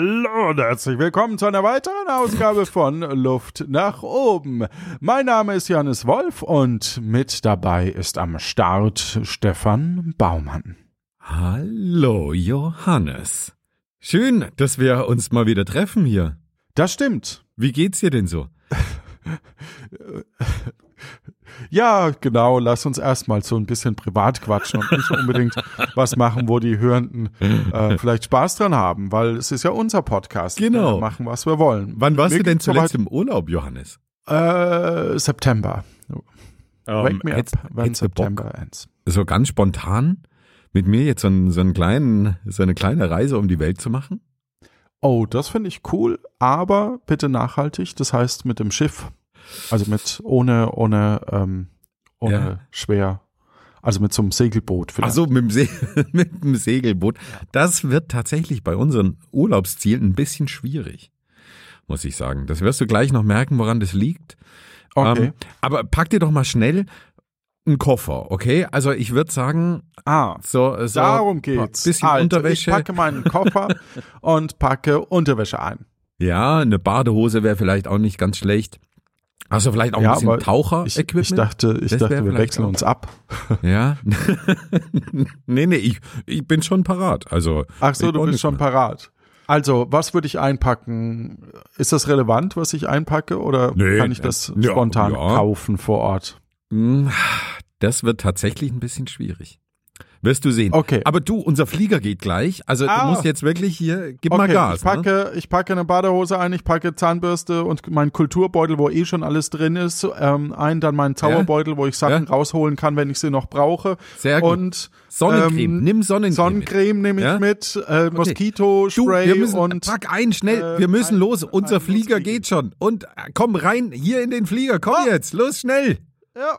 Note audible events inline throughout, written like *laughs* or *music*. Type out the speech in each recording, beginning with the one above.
Hallo und herzlich willkommen zu einer weiteren Ausgabe von Luft nach oben. Mein Name ist Johannes Wolf und mit dabei ist am Start Stefan Baumann. Hallo Johannes. Schön, dass wir uns mal wieder treffen hier. Das stimmt. Wie geht's dir denn so? *laughs* Ja, genau. Lass uns erstmal so ein bisschen privat quatschen und nicht unbedingt *laughs* was machen, wo die Hörenden äh, vielleicht Spaß dran haben, weil es ist ja unser Podcast. Genau. Wir machen, was wir wollen. Wann warst Mir du denn zuletzt im Urlaub, Johannes? Äh, September. Wake me up hättest- when hättest du Bock, September ends. so ganz spontan mit mir jetzt so, einen, so, einen kleinen, so eine kleine Reise um die Welt zu machen? Oh, das finde ich cool, aber bitte nachhaltig. Das heißt mit dem Schiff. Also mit ohne, ohne, ähm, ohne Ja. schwer. Also mit so einem Segelboot vielleicht. Also mit dem, Se *laughs* mit dem Segelboot. Das wird tatsächlich bei unseren Urlaubszielen ein bisschen schwierig, muss ich sagen. Das wirst du gleich noch merken, woran das liegt. okay. Ähm, aber pack dir doch mal schnell einen Koffer, okay? Also ich würde sagen, ah, so, so darum geht's. Bisschen also, Unterwäsche. Ich packe meinen Koffer *laughs* und packe Unterwäsche ein. Ja, eine Badehose wäre vielleicht auch nicht ganz schlecht. Also vielleicht auch Ja, ein bisschen Taucher-Equipment. Ich, ich dachte, ich Das dachte, wir wechseln auch- uns ab. Ja. *laughs* *laughs* nee, nee, ich, ich bin schon parat. Also. Ach so, du bist schon mehr. parat. Also, was würde ich einpacken? Ist das relevant, was ich einpacke, oder Nee, kann ich das ja, spontan ja. kaufen vor Ort? Hm, Das wird tatsächlich ein bisschen schwierig. Wirst du sehen. Okay. Aber du, unser Flieger geht gleich. Also Ah. du musst jetzt wirklich hier, gib mal Okay, Gas. ich packe, ich packe eine Badehose ein, ich packe Zahnbürste und meinen Kulturbeutel, wo eh schon alles drin ist, ähm, ein, dann meinen Zauberbeutel, wo ich Sachen Ja. rausholen kann, wenn ich sie noch brauche. Sehr gut. Und Sonnencreme. ähm, Nimm Sonnencreme. Sonnencreme nehme ich Ja? mit, äh, Du, Moskito-Spray wir müssen, und pack ein, schnell, äh, wir müssen ein- los, unser Flieger Moskito. geht schon. Und äh, komm rein, hier in den Flieger, komm jetzt, los, schnell. ja.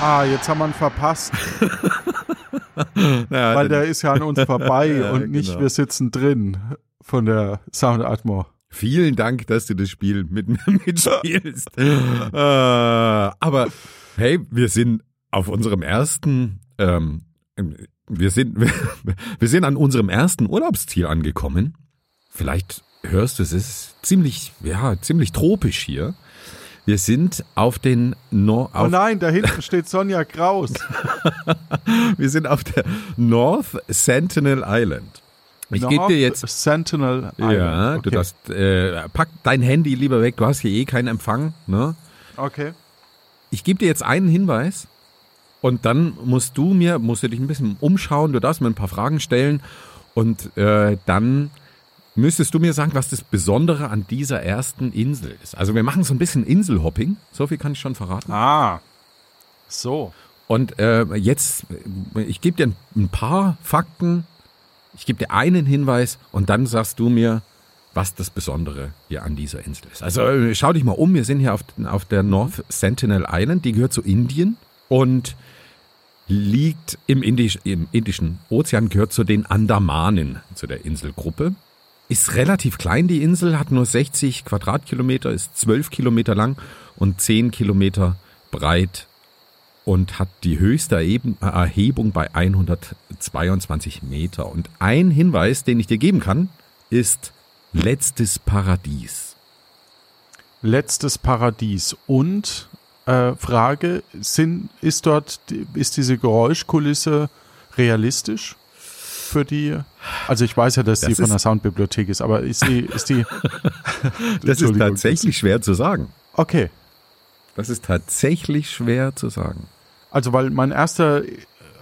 Ah, jetzt haben wir ihn verpasst, *laughs* Naja, weil der ist ja an uns vorbei *laughs* und nicht genau. wir sitzen drin von der Sound Atmo. Vielen Dank, dass du das Spiel mit mir *laughs* mitspielst. äh, aber hey, wir sind auf unserem ersten, ähm, wir sind, wir sind an unserem ersten Urlaubsziel angekommen. Vielleicht hörst du, es ist ziemlich, ja, ziemlich tropisch hier. Wir sind auf den Nor Oh nein, da hinten steht Sonja Kraus. *laughs* wir sind auf der North Sentinel Island. Ich gebe North dir jetzt Sentinel Island. Ja, okay. du darfst, äh, pack dein Handy lieber weg, du hast hier eh keinen Empfang. Ne? Okay. Ich gebe dir jetzt einen Hinweis und dann musst du mir, musst du dich ein bisschen umschauen, du darfst mir ein paar Fragen stellen und äh, dann müsstest du mir sagen, was das Besondere an dieser ersten Insel ist. Also wir machen so ein bisschen Inselhopping, so viel kann ich schon verraten. Ah. So. Und äh, jetzt, äh, ich gebe dir ein, ein paar Fakten, ich gebe dir einen Hinweis und dann sagst du mir, was das Besondere hier an dieser Insel ist. Also äh, schau dich mal um, wir sind hier auf, auf der North Sentinel Island, die gehört zu Indien und liegt im, Indisch, im Indischen Ozean, gehört zu den Andamanen, zu der Inselgruppe. Ist relativ klein, die Insel, hat nur 60 Quadratkilometer, ist 12 Kilometer lang und 10 Kilometer breit und hat die höchste Erhebung bei 122 Meter. Und ein Hinweis, den ich dir geben kann, ist letztes Paradies. Letztes Paradies. Und äh, Frage, sind, ist dort, ist diese Geräuschkulisse realistisch für die? Also ich weiß ja, dass Das die von der Soundbibliothek ist, aber ist die, ist die *laughs* Das ist tatsächlich schwer zu sagen. Okay. Das ist tatsächlich schwer zu sagen. Also weil mein erster,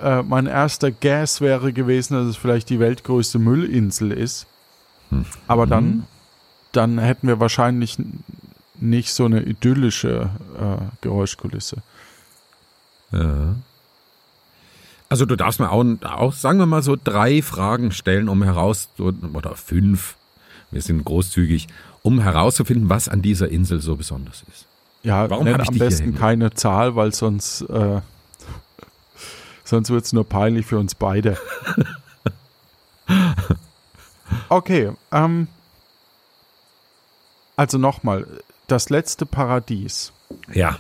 äh, mein erster Guess wäre gewesen, dass es vielleicht die weltgrößte Müllinsel ist. Aber dann, dann hätten wir wahrscheinlich nicht so eine idyllische äh, Geräuschkulisse. Ja. Also du darfst mir auch, auch, sagen wir mal so, drei Fragen stellen, um heraus, oder fünf, wir sind großzügig, um herauszufinden, was an dieser Insel so besonders ist. Ja, Warum nenn am besten keine Zahl, weil sonst, äh, *laughs* sonst wird es nur peinlich für uns beide. *laughs* Okay, ähm, also nochmal, das letzte Paradies. Ja.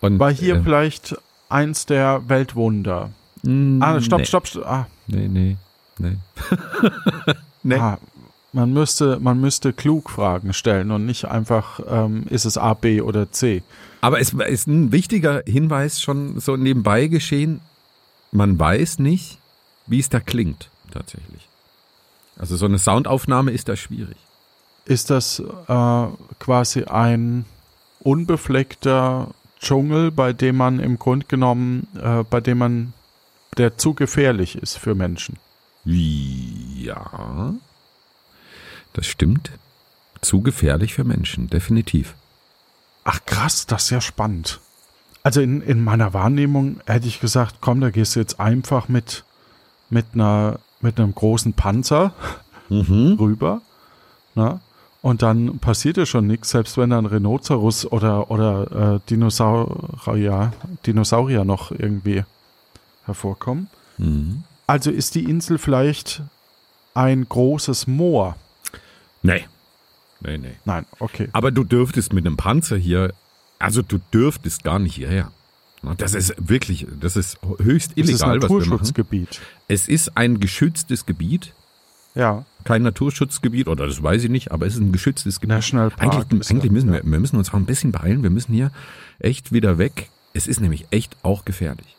Und, War hier äh, vielleicht eins der Weltwunder? Mh, Ah, stopp, nee. stopp, stopp. Ah, Nee, nee, nee. *laughs* Nee. ah, man müsste, man müsste klug Fragen stellen und nicht einfach, ähm, ist es A, B oder C? Aber es ist ein wichtiger Hinweis schon so nebenbei geschehen. Man weiß nicht, wie es da klingt, tatsächlich. Also so eine Soundaufnahme ist da schwierig. Ist das äh, quasi ein unbefleckter Dschungel, bei dem man im Grunde genommen, äh, bei dem man, der zu gefährlich ist für Menschen? Ja, das stimmt. Zu gefährlich für Menschen, definitiv. Ach krass, das ist ja spannend. Also in, in meiner Wahrnehmung hätte ich gesagt, komm, da gehst du jetzt einfach mit, mit, einer, mit einem großen Panzer Mhm. *laughs* rüber. Ne? Und dann passiert ja schon nichts, selbst wenn da ein Rhinoceros oder, oder äh, Dinosaurier, Dinosaurier noch irgendwie hervorkommen. Mhm. Also ist die Insel vielleicht ein großes Moor? Nee. Nee, nee. Nein, okay. Aber du dürftest mit einem Panzer hier, also du dürftest gar nicht hierher. Das ist wirklich, das ist höchst Es ist illegal, was wir machen. Naturschutzgebiet. Es ist ein geschütztes Gebiet, Ja, kein Naturschutzgebiet, oder das weiß ich nicht, aber es ist ein geschütztes Gebiet. National Park. Eigentlich, ist eigentlich müssen wir, wir müssen uns auch ein bisschen beeilen. Wir müssen hier echt wieder weg. Es ist nämlich echt auch gefährlich.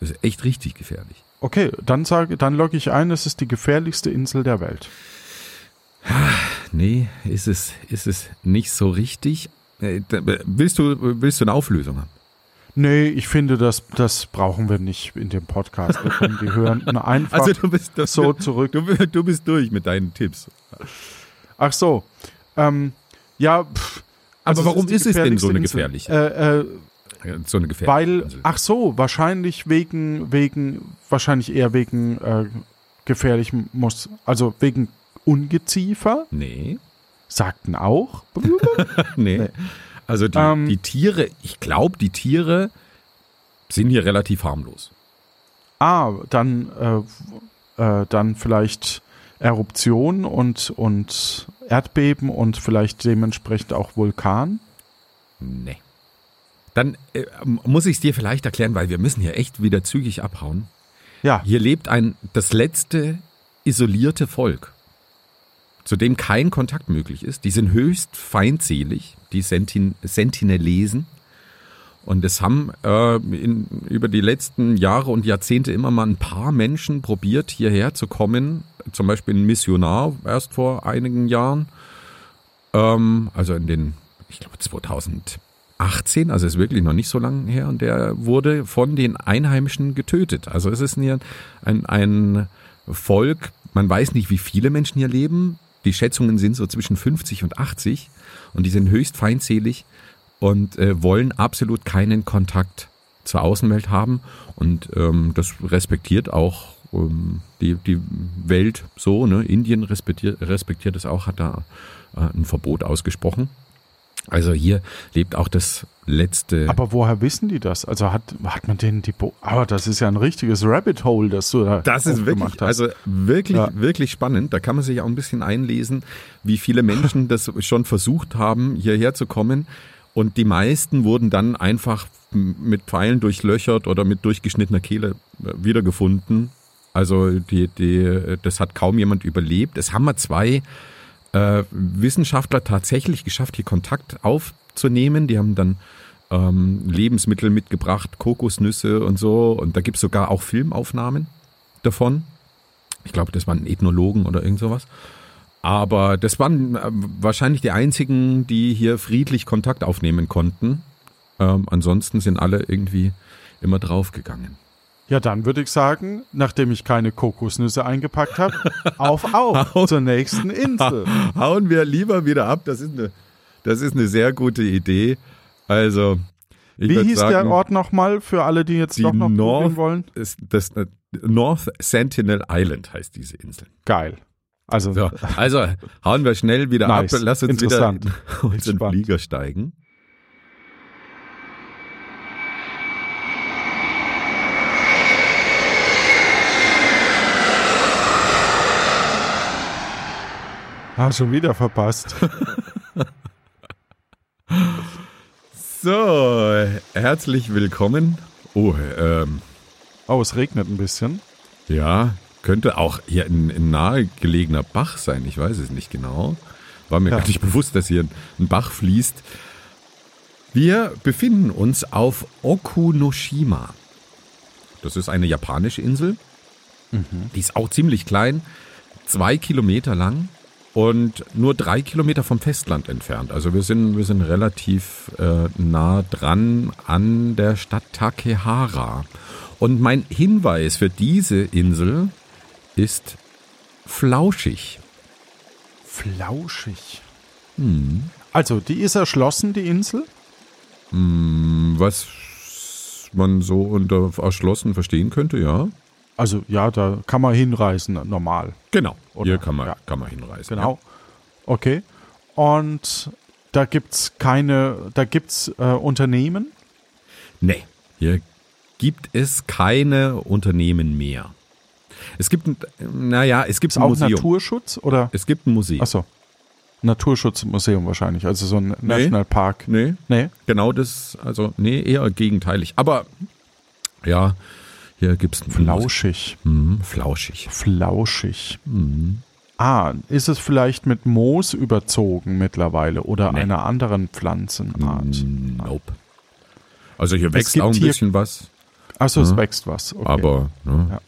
Es ist echt richtig gefährlich. Okay, dann sage, dann logge ich ein, es ist die gefährlichste Insel der Welt. Nee, ist es, ist es nicht so richtig. Äh, da- Willst du, willst du eine Auflösung haben? Nee, ich finde, das, das brauchen wir nicht in dem Podcast. Wir können die hören *laughs* einfach Also du bist das, so zurück. Du, du bist durch mit deinen Tipps. Ach so. Ähm, ja, pff, Aber also warum die ist es denn so eine gefährliche? Äh, äh, So eine gefährliche weil, Insel. ach so, wahrscheinlich wegen, wegen, wahrscheinlich eher wegen äh, gefährlich muss, also wegen Ungeziefer, Nee, sagten auch. *laughs* nee. Nee. Also die, Ähm, die Tiere, ich glaube, die Tiere sind hier relativ harmlos. ah, dann, äh, äh, dann vielleicht Eruption und, und Erdbeben und vielleicht dementsprechend auch Vulkan. Nee. Dann äh, muss ich es dir vielleicht erklären, weil wir müssen hier echt wieder zügig abhauen. Ja, Hier lebt ein das letzte isolierte Volk, zu dem kein Kontakt möglich ist. Die sind höchst feindselig, die Sentin Sentinelesen. Und es haben äh, in, über die letzten Jahre und Jahrzehnte immer mal ein paar Menschen probiert, hierher zu kommen. Zum Beispiel ein Missionar erst vor einigen Jahren. Ähm, also in den, ich glaube 2018, also ist wirklich noch nicht so lange her. Und der wurde von den Einheimischen getötet. Also es ist hier ein, ein Volk, man weiß nicht, wie viele Menschen hier leben. Die Schätzungen sind so zwischen 50 und 80 und die sind höchst feindselig und äh, wollen absolut keinen Kontakt zur Außenwelt haben und ähm, das respektiert auch ähm, die, die Welt so. Ne? Indien respektiert, respektiert es auch, hat da äh, ein Verbot ausgesprochen. Also hier lebt auch das letzte. aber woher wissen die das? Also hat, hat man denen die, Bo aber das ist ja ein richtiges Rabbit Hole, das du da Das ist wirklich, hast. also wirklich, Ja. wirklich spannend. Da kann man sich auch ein bisschen einlesen, wie viele Menschen das schon versucht haben, hierher zu kommen. Und die meisten wurden dann einfach mit Pfeilen durchlöchert oder mit durchgeschnittener Kehle äh, wiedergefunden. Also die, die, das hat kaum jemand überlebt. Es haben wir zwei äh, Wissenschaftler tatsächlich geschafft, hier Kontakt aufzunehmen. Die haben dann ähm, Lebensmittel mitgebracht, Kokosnüsse und so. Und da gibt's sogar auch Filmaufnahmen davon. Ich glaube, das waren Ethnologen oder irgend sowas. Aber das waren äh, wahrscheinlich die einzigen, die hier friedlich Kontakt aufnehmen konnten. Ähm, ansonsten sind alle irgendwie immer draufgegangen. Ja, dann würde ich sagen, nachdem ich keine Kokosnüsse eingepackt habe, *laughs* auf, auf zur nächsten Insel. Hauen wir lieber wieder ab. Das ist eine, das ist eine sehr gute Idee. Also, ich Wie hieß sagen, der Ort nochmal für alle, die jetzt Die doch noch North- wollen? Das, das, äh, North Sentinel Island heißt diese Insel. Geil. Also, So, also hauen wir schnell wieder Nice. ab. Lass uns wieder *laughs* in unseren Spannend. Flieger steigen. Ah, schon wieder verpasst. *laughs* So, herzlich willkommen. Oh, ähm, Oh, es regnet ein bisschen. ja, könnte auch hier ein, ein nahegelegener Bach sein. Ich weiß es nicht genau. War mir Ja. gar nicht bewusst, dass hier ein, ein Bach fließt. Wir befinden uns auf Okunoshima. Das ist eine japanische Insel. Die ist auch ziemlich klein, zwei Kilometer lang und nur drei Kilometer vom Festland entfernt. Also wir sind, wir sind relativ äh, nah dran an der Stadt Takehara. Und mein Hinweis für diese Insel ist flauschig. Flauschig. Hm. Also, die ist erschlossen, die Insel? Was man so unter erschlossen verstehen könnte, ja. Also, ja, da kann man hinreisen, normal. Genau. Oder- Hier kann man, ja. kann man hinreisen. Genau. Okay. Und da gibt's keine, da gibt's äh, Unternehmen? Nee, hier gibt es keine Unternehmen mehr. Es gibt, ein- naja, es gibt ein auch Museum. Naturschutz oder? Es gibt ein Museum. Achso. Naturschutzmuseum wahrscheinlich, also so ein Nationalpark. Nee, Nee. genau das, also nee, eher gegenteilig. Aber ja, hier gibt es ein Flauschig. Hm, flauschig. Flauschig. Mhm. Ah, ist es vielleicht mit Moos überzogen mittlerweile oder Nee. einer anderen Pflanzenart? Hm, Nope. Also hier wächst auch ein bisschen was, Achso, es Mhm. wächst was. Okay. aber ne, Ja.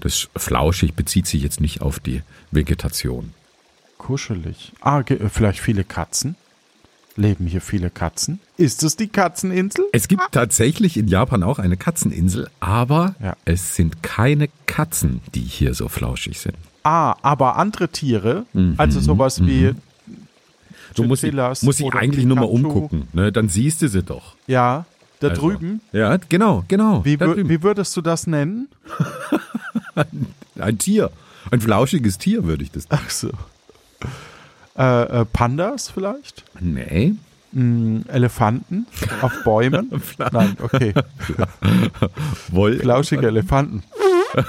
das flauschig bezieht sich jetzt nicht auf die Vegetation. Kuschelig. Ah, vielleicht viele Katzen? Leben hier viele Katzen? Ist es die Katzeninsel? Es gibt tatsächlich in Japan auch eine Katzeninsel, aber Ja. es sind keine Katzen, die hier so flauschig sind. Ah, aber andere Tiere, Mhm, also sowas wie, Du musst, musst oder eigentlich nur mal umgucken, ne? dann siehst du sie doch. ja, da Also, drüben. Ja, genau, genau. Wie, wie würdest du das nennen? *laughs* Ein Tier. Ein flauschiges Tier würde ich das nennen. Ach so. Äh, äh, Pandas vielleicht? Nee. Mm, Elefanten auf Bäumen? *laughs* Nein, okay. *laughs* Woll. Flauschige Elefanten. *laughs*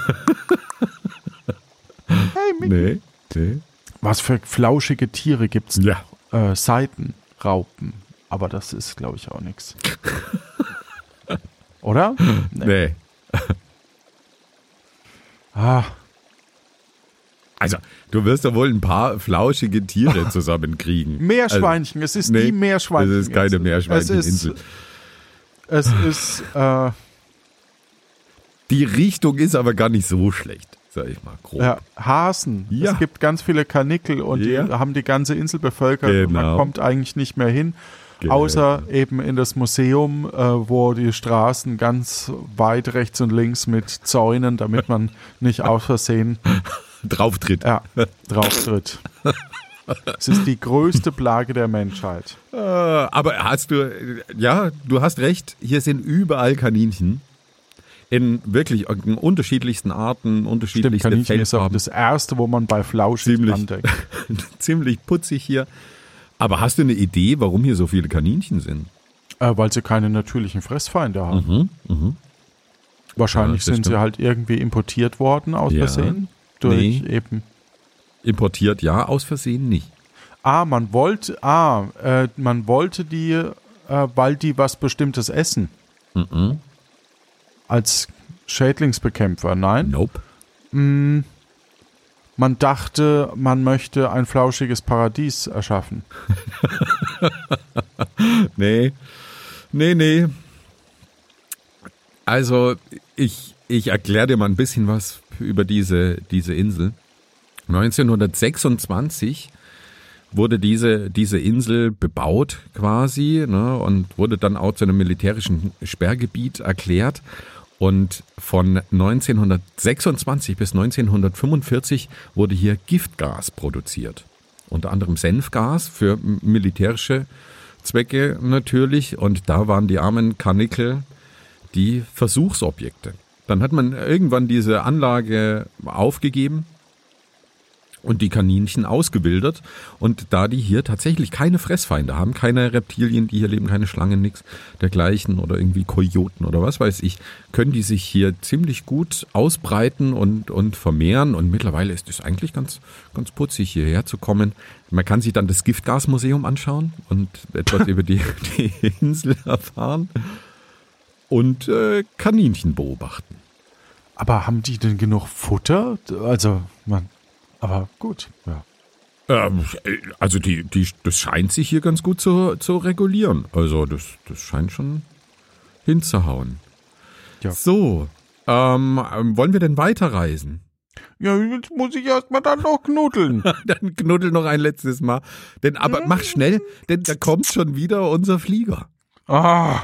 hey, Mickey. Nee. nee. Was für flauschige Tiere gibt's? Ja. Äh, Seitenraupen. Aber das ist, glaube ich, auch nichts. Oder? Nee. Ah, Also, du wirst doch wohl ein paar flauschige Tiere *laughs* zusammenkriegen. Meerschweinchen. es ist Also, nee, die Meerschweinchen. Es ist keine Meerschweincheninsel. Es ist, es ist äh, Die Richtung ist aber gar nicht so schlecht, sag ich mal, grob. ja, Hasen. Ja. Es gibt ganz viele Karnickel und Ja. die haben die ganze Insel bevölkert. Und man Genau. kommt eigentlich nicht mehr hin. Genau. Außer eben in das Museum, äh, wo die Straßen ganz weit rechts und links mit Zäunen, damit man nicht aus Versehen Drauftritt. ja, drauftritt. Es ist die größte Plage der Menschheit. Äh, aber hast du, ja, du hast recht, hier sind überall Kaninchen. In wirklich in unterschiedlichsten Arten, Stimmt, unterschiedlichste Kaninchen ist auch das Erste, wo man bei Flauschig Ziemlich. denkt. *laughs* Ziemlich putzig hier. Aber hast du eine Idee, warum hier so viele Kaninchen sind? Äh, weil sie keine natürlichen Fressfeinde haben. Wahrscheinlich Ja, sind sie stimmt. halt irgendwie importiert worden aus Ja. Versehen. Durch Nee. eben. Importiert ja, aus Versehen nicht. Ah, man wollte, ah, äh, man wollte die, äh, weil die was Bestimmtes essen. Mhm. Als Schädlingsbekämpfer. Nein. Nope. Man dachte, man möchte ein flauschiges Paradies erschaffen. *laughs* Nee. Nee, nee. Also, ich, ich erkläre dir mal ein bisschen was über diese, diese Insel. 1926 wurde diese, diese Insel bebaut quasi ne, und wurde dann auch zu einem militärischen Sperrgebiet erklärt. Und von 1926 bis 1945 wurde hier Giftgas produziert. Unter anderem Senfgas für militärische Zwecke natürlich. Und da waren die armen Karnickel die Versuchsobjekte. Dann hat man irgendwann diese Anlage aufgegeben und die Kaninchen ausgewildert. Und da die hier tatsächlich keine Fressfeinde haben, keine Reptilien, die hier leben, keine Schlangen, nix dergleichen oder irgendwie Kojoten oder was weiß ich, können die sich hier ziemlich gut ausbreiten und, und vermehren. Und mittlerweile ist es eigentlich ganz, ganz putzig, hierher zu kommen. Man kann sich dann das Giftgasmuseum anschauen und etwas *laughs* über die, die Insel erfahren und äh, Kaninchen beobachten. Aber haben die denn genug Futter? Also, man, aber gut, ja. Ähm, also die, die, das scheint sich hier ganz gut zu, zu regulieren. Also das, das scheint schon hinzuhauen. Ja. So, ähm, wollen wir denn weiterreisen? Ja, jetzt muss ich erstmal dann noch knuddeln. *laughs* dann knuddel noch ein letztes Mal. Denn aber mach schnell, denn da kommt schon wieder unser Flieger. Ah,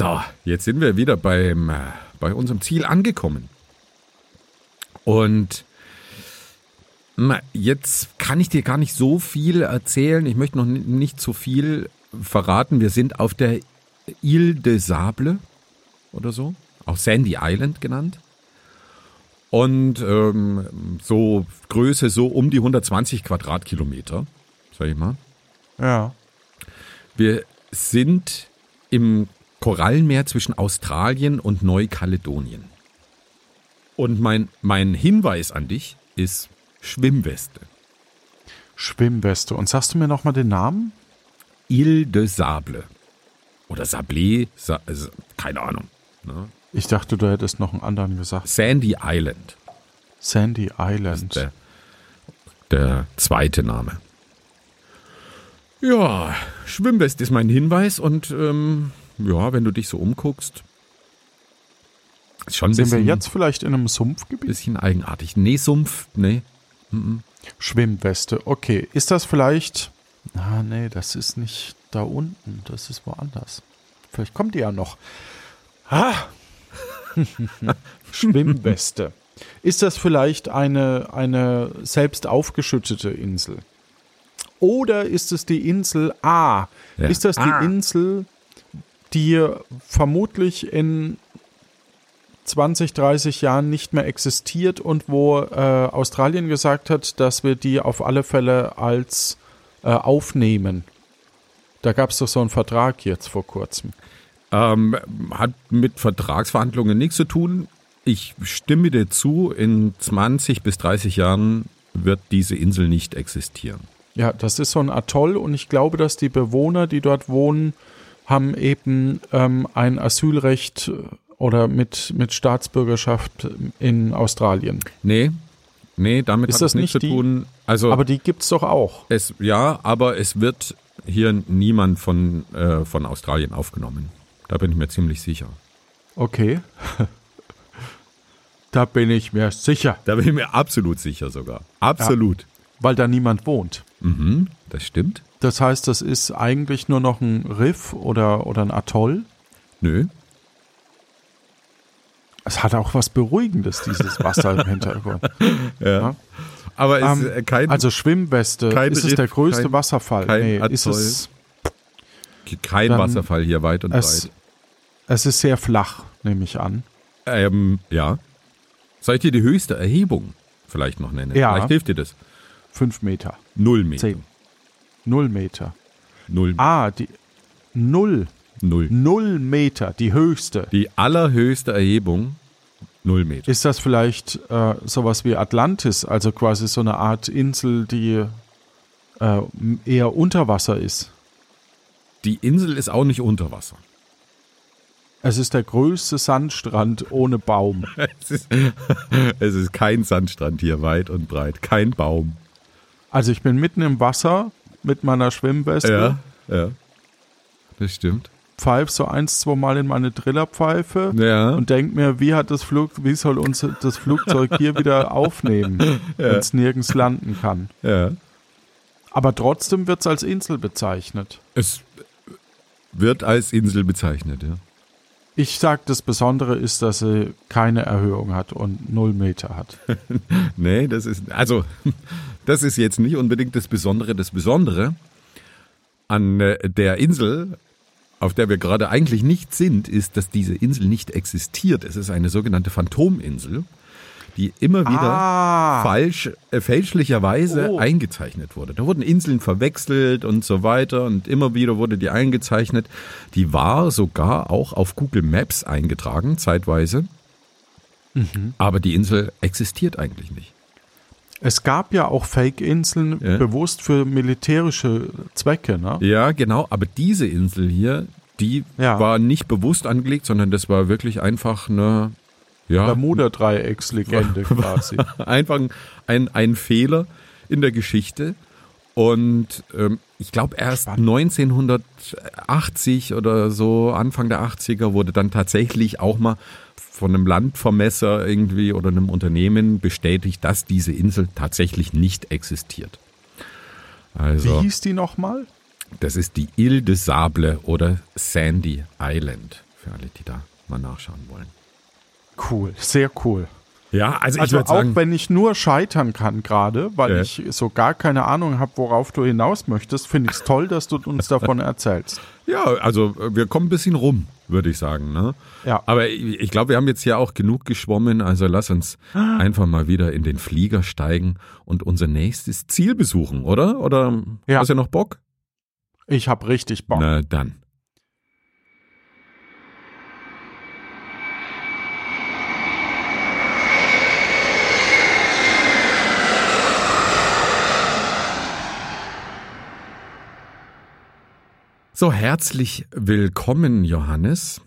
So, jetzt sind wir wieder beim, äh, bei unserem Ziel angekommen. Und jetzt kann ich dir gar nicht so viel erzählen. Ich möchte noch nicht so viel verraten. Wir sind auf der Ile de Sable oder so, auch Sandy Island genannt. Und ähm, so Größe so um die 120 Quadratkilometer, sag ich mal. ja. Wir sind im Korallenmeer zwischen Australien und Neukaledonien. Und mein, mein Hinweis an dich ist Schwimmweste. Schwimmweste. Und sagst du mir nochmal den Namen? Ile de Sable. Oder Sablé, Sa also, keine Ahnung. Ne? Ich dachte, du hättest noch einen anderen gesagt. Sandy Island. Sandy Island. Der, der zweite Name. Ja, Schwimmweste ist mein Hinweis und ähm, ja, wenn du dich so umguckst, ist schon ein Sind wir bisschen, jetzt vielleicht in einem Sumpfgebiet? bisschen eigenartig. Nee, Sumpf, nee. Schwimmweste, okay. Ist das vielleicht. Ah, nee, das ist nicht da unten, das ist woanders. Vielleicht kommt die ja noch. Ah. *laughs* Schwimmweste. Ist das vielleicht eine, eine selbst aufgeschüttete Insel? Oder ist es die Insel A? Ja. Ist das die Ah. Insel, die vermutlich in 20, 30 Jahren nicht mehr existiert und wo äh, Australien gesagt hat, dass wir die auf alle Fälle als äh, aufnehmen. Da gab es doch so einen Vertrag jetzt vor kurzem. Ähm, hat mit Vertragsverhandlungen nichts zu tun. Ich stimme dir zu, in 20 bis 30 Jahren wird diese Insel nicht existieren. Ja, das ist so ein Atoll und ich glaube, dass die Bewohner, die dort wohnen, haben eben ähm, ein Asylrecht äh, oder mit, mit Staatsbürgerschaft in Australien. Nee, nee, damit Ist hat das es nichts zu nicht die- tun. Also Aber die gibt's doch auch. es, ja, aber es wird hier niemand von, äh, von Australien aufgenommen. Da bin ich mir ziemlich sicher. Okay. *laughs* da bin ich mir sicher, Da bin ich mir absolut sicher sogar. Absolut. weil da niemand wohnt. Mhm, das stimmt. Das heißt, das ist eigentlich nur noch ein Riff oder, oder ein Atoll. Nö. Es hat auch was Beruhigendes, dieses Wasser im *laughs* Hintergrund. Ja. Aber es Ähm, ist äh, kein, Also Schwimmweste, Kein ist es der größte kein- Wasserfall? kein nee, ist Atoll. es, kein Wasserfall hier weit und es, breit. es ist sehr flach, nehme ich an. Ähm, ja. Soll ich dir die höchste Erhebung vielleicht noch nennen? Ja. Vielleicht hilft dir das. Fünf Meter, Null Meter. zehn, null Meter. Null. Ah, die null, Null. null Meter, die höchste. Die allerhöchste Erhebung, null Meter. Ist das vielleicht äh, sowas wie Atlantis, also quasi so eine Art Insel, die äh, eher unter Wasser ist? Die Insel ist auch nicht unter Wasser. Es ist der größte Sandstrand ohne Baum. *laughs* Es ist, *laughs* es ist kein Sandstrand hier weit und breit. Kein Baum. Also ich bin mitten im Wasser mit meiner Schwimmweste, Ja, ja. Das stimmt. pfeife so eins, zwei Mal in meine Drillerpfeife Ja. und denk mir, wie hat das Flug, wie soll uns das Flugzeug hier wieder *laughs* aufnehmen, wenn es nirgends landen kann. ja. Aber trotzdem wird es als Insel bezeichnet. Es wird als Insel bezeichnet, ja. Ich sage, das Besondere ist, dass sie keine Erhöhung hat und null Meter hat. *laughs* nee, das ist, also, *laughs* das ist jetzt nicht unbedingt das Besondere. Das Besondere an äh, der Insel, auf der wir gerade eigentlich nicht sind, ist, dass diese Insel nicht existiert. Es ist eine sogenannte Phantominsel, die immer wieder Ah. falsch, äh, fälschlicherweise Oh. eingezeichnet wurde. Da wurden Inseln verwechselt und so weiter und immer wieder wurde die eingezeichnet. Die war sogar auch auf Google Maps eingetragen, zeitweise. Mhm. Aber die Insel existiert eigentlich nicht. Es gab ja auch Fake-Inseln Ja. bewusst für militärische Zwecke, ne? Ja, genau, aber diese Insel hier, die Ja. war nicht bewusst angelegt, sondern das war wirklich einfach eine, ja, Bermuda-Dreieckslegende *laughs* quasi. einfach ein, ein Fehler in der Geschichte. Und ähm, ich glaube erst Spannend. 1980 oder so, Anfang der 80er, wurde dann tatsächlich auch mal von einem Landvermesser irgendwie oder einem Unternehmen bestätigt, dass diese Insel tatsächlich nicht existiert. Wie Also, hieß die nochmal? das ist die Ile de Sable oder Sandy Island, für alle, die da mal nachschauen wollen. Cool, sehr cool. Ja, also ich Also würde auch sagen, wenn ich nur scheitern kann gerade, weil Ja. ich so gar keine Ahnung habe, worauf du hinaus möchtest, finde ich es toll, dass du uns davon erzählst. *laughs* ja, also äh, wir kommen ein bisschen rum, würde ich sagen. Ne? Ja. Aber ich, ich glaube, wir haben jetzt ja auch genug geschwommen, also lass uns *gasps* einfach mal wieder in den Flieger steigen und unser nächstes Ziel besuchen, oder? Oder Ja. hast du noch Bock? Ich habe richtig Bock. Na dann. So, herzlich willkommen, Johannes.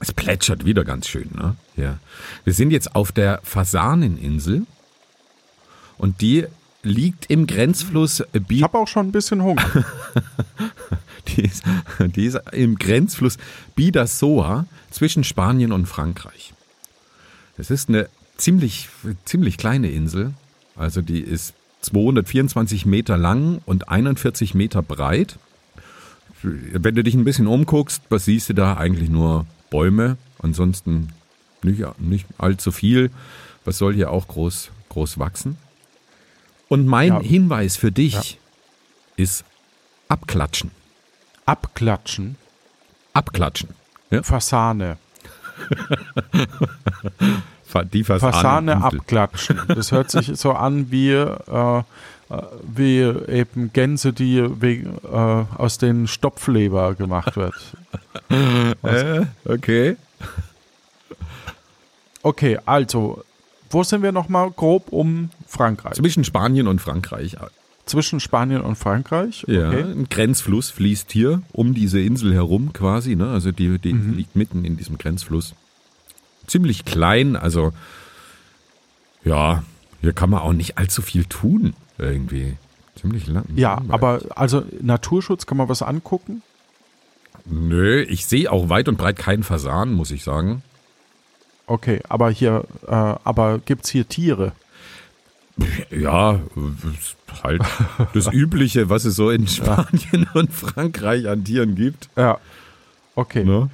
Es plätschert wieder ganz schön, ne? Ja. Wir sind jetzt auf der Fasaneninsel und die liegt im Grenzfluss Ich Bi habe auch schon ein bisschen Hunger. *laughs* die ist, die ist im Grenzfluss Bidasoa zwischen Spanien und Frankreich. Das ist eine ziemlich, ziemlich kleine Insel. Also die ist 224 Meter lang und 41 Meter breit. Wenn du dich ein bisschen umguckst, was siehst du da? Eigentlich nur Bäume. Ansonsten nicht, nicht allzu viel. Was soll hier auch groß, groß wachsen? Und mein Ja. Hinweis für dich ist abklatschen. Abklatschen, Abklatschen. Ja? Fasane. *laughs* Fa- Die Fasane Fasaneninsel. abklatschen. Das hört sich so an wie, äh, wie eben Gänse, die wegen, äh, aus den Stopfleber gemacht wird. *laughs* Äh, okay. Okay, also, wo sind wir nochmal grob um Frankreich? Zwischen Spanien und Frankreich. Zwischen Spanien und Frankreich? Ja, Okay. ein Grenzfluss fließt hier um diese Insel herum quasi. Ne? Also die, die Mhm. liegt mitten in diesem Grenzfluss. Ziemlich klein, also ja, hier kann man auch nicht allzu viel tun irgendwie. Ziemlich lang. Ja, langweilig. aber also Naturschutz, kann man was angucken? Nö, ich sehe auch weit und breit keinen Fasan, muss ich sagen. Okay, aber hier, äh, aber gibt's hier Tiere? Ja, halt das *laughs* Übliche, was es so in Spanien *laughs* und Frankreich an Tieren gibt. Ja. Okay. Ne?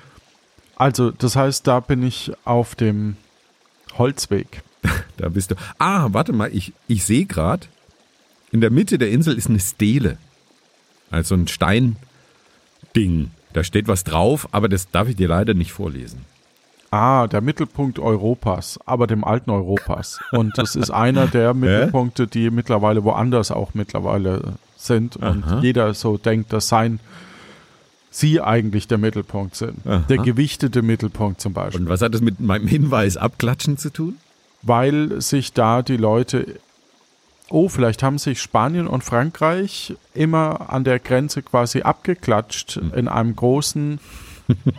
Also, das heißt, da bin ich auf dem Holzweg. Da bist du. Ah, warte mal, ich, ich sehe gerade, in der Mitte der Insel ist eine Stele. Also ein Steinding. Da steht was drauf, aber das darf ich dir leider nicht vorlesen. Ah, der Mittelpunkt Europas, aber dem alten Europas. Und das ist einer der *laughs* Mittelpunkte, die mittlerweile woanders auch mittlerweile sind. Und Aha. jeder so denkt, dass sein, sie eigentlich der Mittelpunkt sind. Aha. Der gewichtete Mittelpunkt zum Beispiel. Und was hat das mit meinem Hinweis abklatschen zu tun? Weil sich da die Leute, oh, vielleicht haben sich Spanien und Frankreich immer an der Grenze quasi abgeklatscht in einem großen,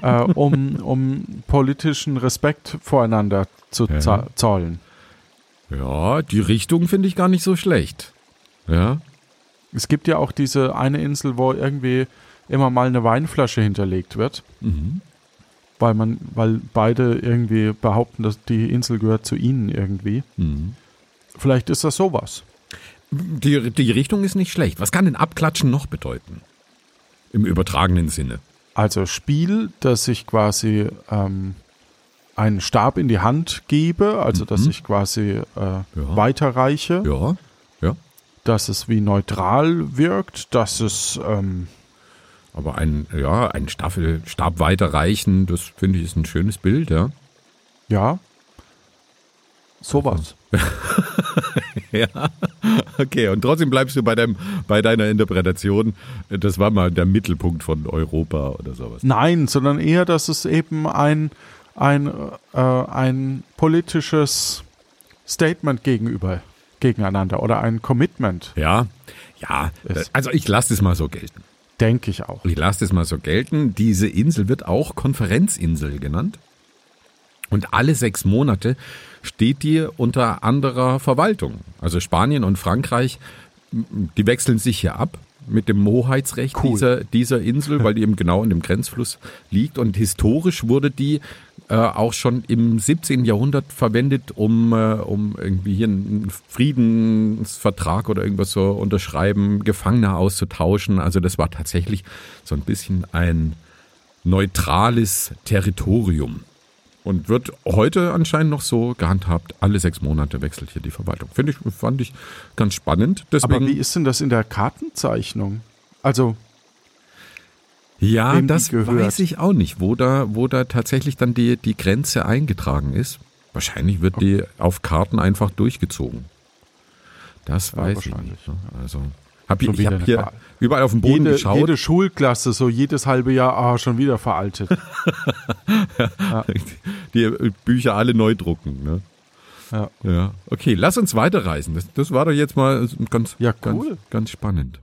äh, um, um politischen Respekt voreinander zu Ja. zollen. Ja, die Richtung finde ich gar nicht so schlecht. Ja. Es gibt ja auch diese eine Insel, wo irgendwie immer mal eine Weinflasche hinterlegt wird, Mhm. Weil man, weil beide irgendwie behaupten, dass die Insel gehört zu ihnen irgendwie. Mhm. Vielleicht ist das sowas. Die, die Richtung ist nicht schlecht. Was kann denn abklatschen noch bedeuten? Im übertragenen Sinne. Also Spiel, dass ich quasi ähm, einen Stab in die Hand gebe, also dass Mhm. ich quasi äh, weiterreiche, Ja, ja. dass es wie neutral wirkt, dass es ähm, Aber ein, ja, ein Staffel, Stab weiterreichen, das finde ich ist ein schönes Bild, ja. ja sowas. *laughs* Ja, okay. Und trotzdem bleibst du bei, deinem, bei deiner Interpretation, das war mal der Mittelpunkt von Europa oder sowas. Nein, sondern eher, dass es eben ein, ein, äh, ein politisches Statement gegenüber gegeneinander oder ein Commitment, Ja, ja. Ist- Also ich lasse es mal so gelten. Denke ich auch. Ich lasse es mal so gelten. Diese Insel wird auch Konferenzinsel genannt. Und alle sechs Monate steht die unter anderer Verwaltung. Also Spanien und Frankreich, die wechseln sich hier ab mit dem Hoheitsrecht Cool. dieser, dieser Insel, weil die eben genau in dem Grenzfluss liegt. Und historisch wurde die äh, auch schon im 17. Jahrhundert verwendet, um, äh, um irgendwie hier einen Friedensvertrag oder irgendwas so unterschreiben, Gefangene auszutauschen. Also das war tatsächlich so ein bisschen ein neutrales Territorium. Und wird heute anscheinend noch so gehandhabt. Alle sechs Monate wechselt hier die Verwaltung. Finde ich, fand ich ganz spannend. Deswegen, Aber wie ist denn das in der Kartenzeichnung? Also, ja, das weiß ich auch nicht, wo da, wo da tatsächlich dann die, die Grenze eingetragen ist. Wahrscheinlich wird die auf Karten einfach durchgezogen. Das Ja, weiß ich nicht. ne? Also, hab ich, ich wieder habe hier Wahl. überall auf dem Boden jede, geschaut. jede Schulklasse, so jedes halbe Jahr, ah, schon wieder veraltet. *laughs* die Bücher alle neu drucken. Ne? Ja. Ja, okay, lass uns weiterreisen. Das, das war doch jetzt mal ganz, Ja, ganz, cool. ganz spannend.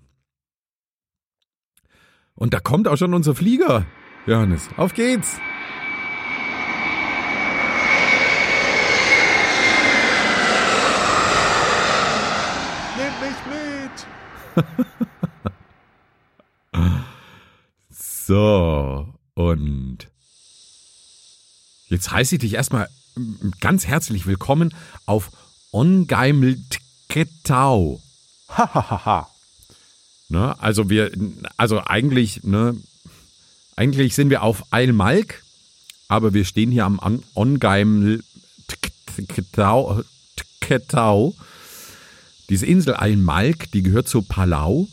Und da kommt auch schon unser Flieger. Johannes, auf geht's. Nimm mich mit! *laughs* So, und jetzt heiße ich dich erstmal ganz herzlich willkommen auf Ongeimltketau. Hahaha. Ne? Also wir, also eigentlich, ne, eigentlich sind wir auf Eilmalk, aber wir stehen hier am Ongeimltketau. Tketau. Diese Insel Eilmalk, die gehört zu Palau.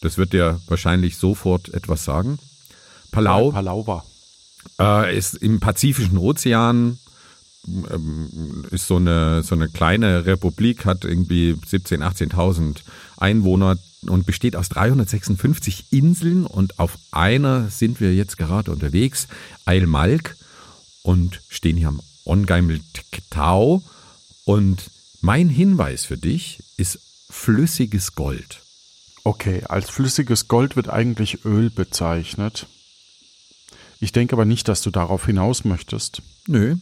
Das wird dir wahrscheinlich sofort etwas sagen. Palau Palaver. äh, ist im Pazifischen Ozean, ähm, ist so eine, so eine kleine Republik, hat irgendwie 17.000, 18.000 Einwohner und besteht aus 356 Inseln und auf einer sind wir jetzt gerade unterwegs, Eilmalk und stehen hier am Ongeimltketau und mein Hinweis für dich ist flüssiges Gold. Okay, als flüssiges Gold wird eigentlich Öl bezeichnet. Ich denke aber nicht, dass du darauf hinaus möchtest. Nö,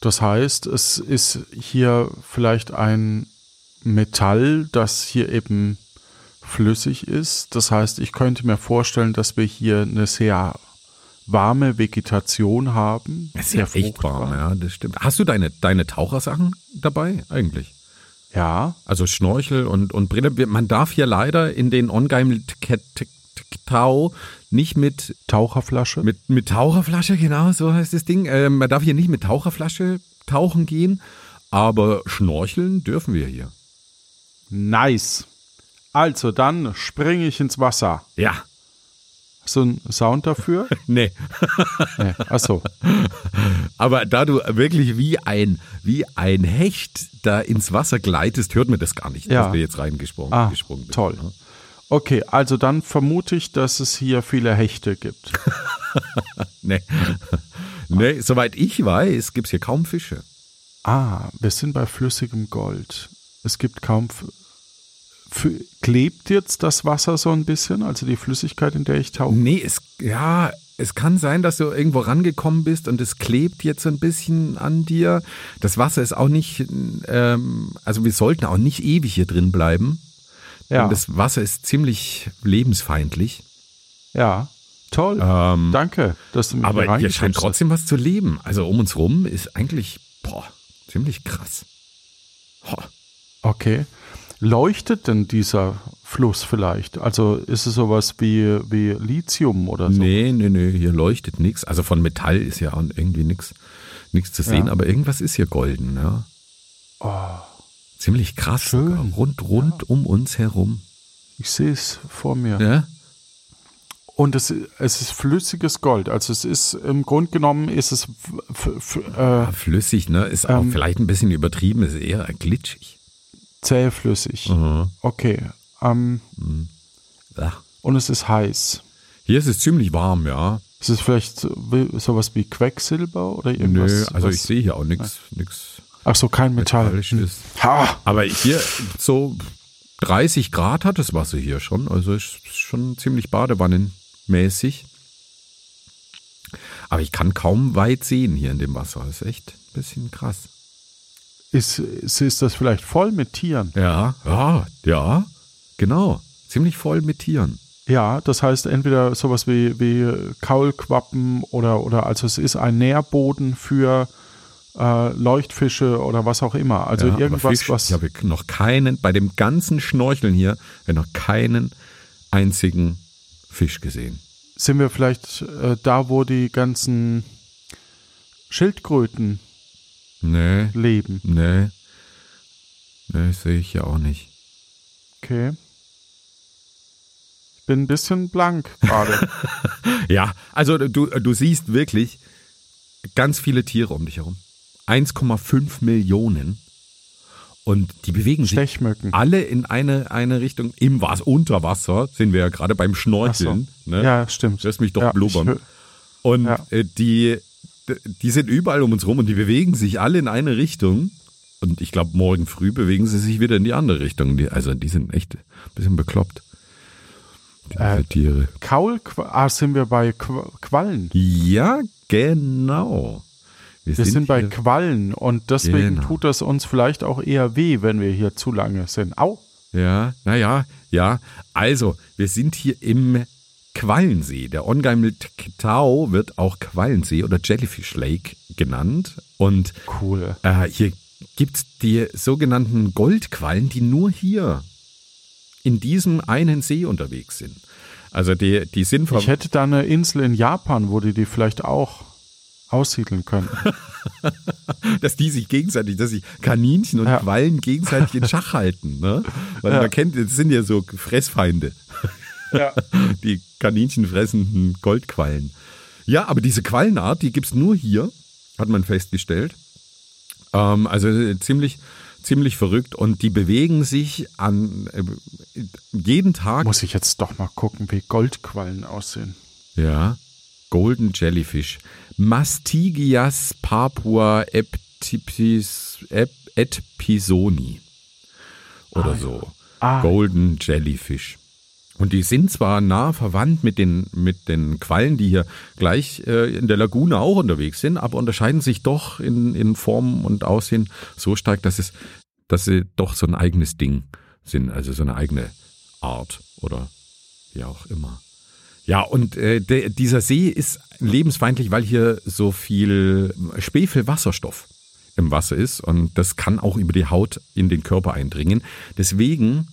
Das heißt, es ist hier vielleicht ein Metall, das hier eben flüssig ist. Das heißt, ich könnte mir vorstellen, dass wir hier eine sehr warme Vegetation haben. es ist ja echt fruchtbar. warm, ja, das stimmt. Hast du deine, deine Tauchersachen dabei eigentlich? Ja, Also Schnorchel und, und Brille. Man darf hier leider in den Ongeimltketau nicht mit, Taucherflasche. mit, mit Taucherflasche, genau, so heißt das Ding. Ähm, man darf hier nicht mit Taucherflasche tauchen gehen, aber schnorcheln dürfen wir hier. Nice. Also, dann springe ich ins Wasser. Ja, So ein Sound dafür? *laughs* nee. nee. Achso. Aber da du wirklich wie ein, wie ein Hecht da ins Wasser gleitest, hört man das gar nicht, Ja. dass wir jetzt reingesprungen Ah, gesprungen sind. toll. Okay, also dann vermute ich, dass es hier viele Hechte gibt. *laughs* Nee. nee, soweit ich weiß, gibt's hier kaum Fische. Ah, wir sind bei flüssigem Gold. Es gibt kaum. Klebt jetzt das Wasser so ein bisschen, also die Flüssigkeit, in der ich tauche? Nee, es, ja, es kann sein, dass du irgendwo rangekommen bist und es klebt jetzt so ein bisschen an dir. Das Wasser ist auch nicht, ähm, also wir sollten auch nicht ewig hier drin bleiben. Ja, das Wasser ist ziemlich lebensfeindlich. ja, toll. Ähm, Danke, dass du mich aber hier scheint trotzdem was zu leben. Also um uns rum ist eigentlich, boah, ziemlich krass. Boah. Okay. Leuchtet denn dieser Fluss vielleicht? Also ist es sowas wie, wie Lithium oder so? Nee, nee, nee, hier leuchtet nichts. Also von Metall ist ja irgendwie nichts nichts zu sehen, Ja. aber irgendwas ist hier golden, ja. Ziemlich krass. Schön. sogar. Rund, rund um uns herum. Ich sehe es vor mir. Ja? Und es, es ist flüssiges Gold. Also es ist im Grunde genommen ist es äh, Flüssig, ne? Ist auch Ähm. vielleicht ein bisschen übertrieben, ist eher glitschig. Zähflüssig. Mhm. Okay. Ähm, Ja. und es ist heiß. Hier ist es ziemlich warm, ja. Ist es vielleicht sowas wie Quecksilber oder irgendwas? Nö, also ich sehe hier auch nichts, nichts Ach so, kein Metall. Metallisches. Ha! Aber hier so 30 Grad hat das Wasser hier schon, also ist schon ziemlich badewannenmäßig. Aber ich kann kaum weit sehen hier in dem Wasser. Das ist echt ein bisschen krass. Ist, ist, ist das vielleicht voll mit Tieren? Ja, ja, ja, genau. Ziemlich voll mit Tieren. Ja, das heißt entweder sowas wie, wie Kaulquappen oder, oder also es ist ein Nährboden für äh, Leuchtfische oder was auch immer. Also ja, irgendwas, Fisch, was. Ich habe noch keinen, bei dem ganzen Schnorcheln hier, ich noch keinen einzigen Fisch gesehen. Sind wir vielleicht äh, da, wo die ganzen Schildkröten Nee, leben? nee. Nee, sehe ich ja auch nicht. Okay. Ich bin ein bisschen blank gerade. *laughs* Ja, also du, du siehst wirklich ganz viele Tiere um dich herum. 1,5 Millionen. Und die bewegen sich alle in eine, eine Richtung. Im Wasser, unter Wasser sind wir ja gerade beim Ach so. Schnorcheln. Ne? Ja, stimmt. Lass mich doch Ja, blubbern. Und Ja. äh, die, die sind überall um uns rum und die bewegen sich alle in eine Richtung. Und ich glaube, morgen früh bewegen sie sich wieder in die andere Richtung. Die, also die sind echt ein bisschen bekloppt. Äh, Tiere. Kaulquallen. Ah, sind wir bei Qu Quallen? Ja, genau. Wir sind, bei hier- Quallen und deswegen Genau. tut das uns vielleicht auch eher weh, wenn wir hier zu lange sind. Au! Ja, naja, ja. Also, wir sind hier im Quallensee. Der Ongeimel-Tau wird auch Quallensee oder Jellyfish Lake genannt. Und Cool. äh, hier gibt's die sogenannten Goldquallen, die nur hier in diesem einen See unterwegs sind. Also die, die sind vom, Ich hätte da eine Insel in Japan, wo die die vielleicht auch aussiedeln könnten. *laughs* dass die sich gegenseitig, dass sich Kaninchen und Ja. Quallen gegenseitig in Schach halten. Ne? Weil Ja. man kennt, das sind ja so Fressfeinde. Ja. *laughs* die Kaninchen fressenden Goldquallen. Ja, aber diese Quallenart, die gibt's nur hier, hat man festgestellt. Ähm, also äh, ziemlich, ziemlich verrückt und die bewegen sich an äh, jeden Tag. Muss ich jetzt doch mal gucken, wie Goldquallen aussehen. Ja, Golden Jellyfish. Mastigias papua eptipis, ep, etpisoni. Oder so. Ah. Golden Jellyfish. Und die sind zwar nah verwandt mit den, mit den Quallen, die hier gleich äh, in der Lagune auch unterwegs sind, aber unterscheiden sich doch in, in Form und Aussehen so stark, dass es, dass sie doch so ein eigenes Ding sind, also so eine eigene Art oder wie auch immer. Ja, und äh, der, dieser See ist lebensfeindlich, weil hier so viel Schwefelwasserstoff im Wasser ist und das kann auch über die Haut in den Körper eindringen. Deswegen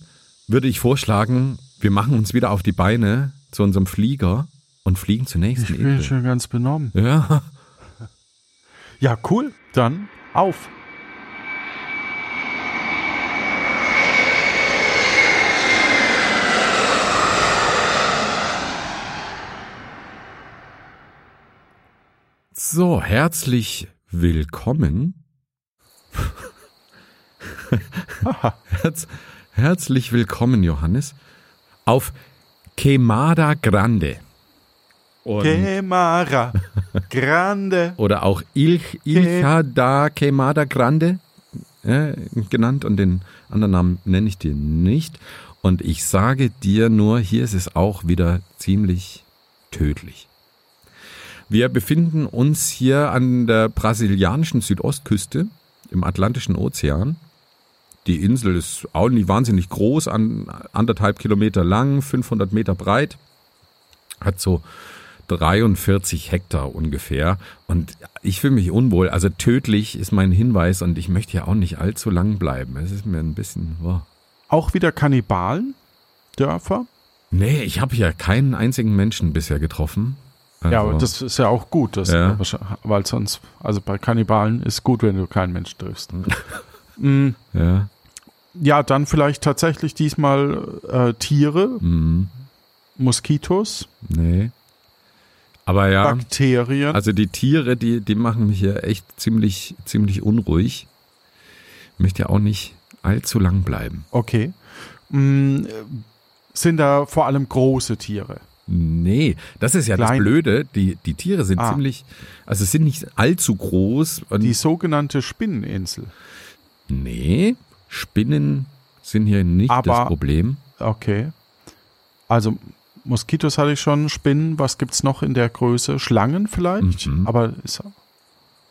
würde ich vorschlagen, wir machen uns wieder auf die Beine zu unserem Flieger und fliegen zur nächsten Ich bin Insel. schon ganz benommen. Ja, *laughs* Ja, cool. Dann auf. so, herzlich willkommen. *laughs* Herz, herzlich willkommen, Johannes, auf Quemada Grande. Und Quemara. Grande. *laughs* oder auch Il, Ilha da Quemada Grande äh, genannt und den anderen Namen nenne ich dir nicht. Und ich sage dir nur, hier ist es auch wieder ziemlich tödlich. Wir befinden uns hier an der brasilianischen Südostküste im Atlantischen Ozean. Die Insel ist auch nicht wahnsinnig groß, an anderthalb Kilometer lang, 500 Meter breit, hat so 43 Hektar ungefähr. Und ich fühle mich unwohl. Also tödlich ist mein Hinweis und ich möchte ja auch nicht allzu lang bleiben. Es ist mir ein bisschen. Oh. auch wieder Kannibalen, Dörfer. Nee, ich habe ja keinen einzigen Menschen bisher getroffen. Also, Ja, aber das ist ja auch gut, das, Ja. weil sonst, also bei Kannibalen ist gut, wenn du keinen Menschen triffst. *laughs* Mm, ja. Ja, dann vielleicht tatsächlich diesmal äh, Tiere, Mhm. Moskitos, Nee. Aber ja, Bakterien. also die Tiere, die, die machen mich hier echt ziemlich, ziemlich unruhig. Möchte ja auch nicht allzu lang bleiben. okay. Äh, sind da vor allem große Tiere? Nee, das ist ja das Klein. Blöde. Die, die Tiere sind Ah. ziemlich, also sind nicht allzu groß. Die sogenannte Spinneninsel. nee, Spinnen sind hier nicht Aber- das Problem. Okay. Also Moskitos hatte ich schon, Spinnen, was gibt's noch in der Größe? Schlangen vielleicht? Mhm. Aber ist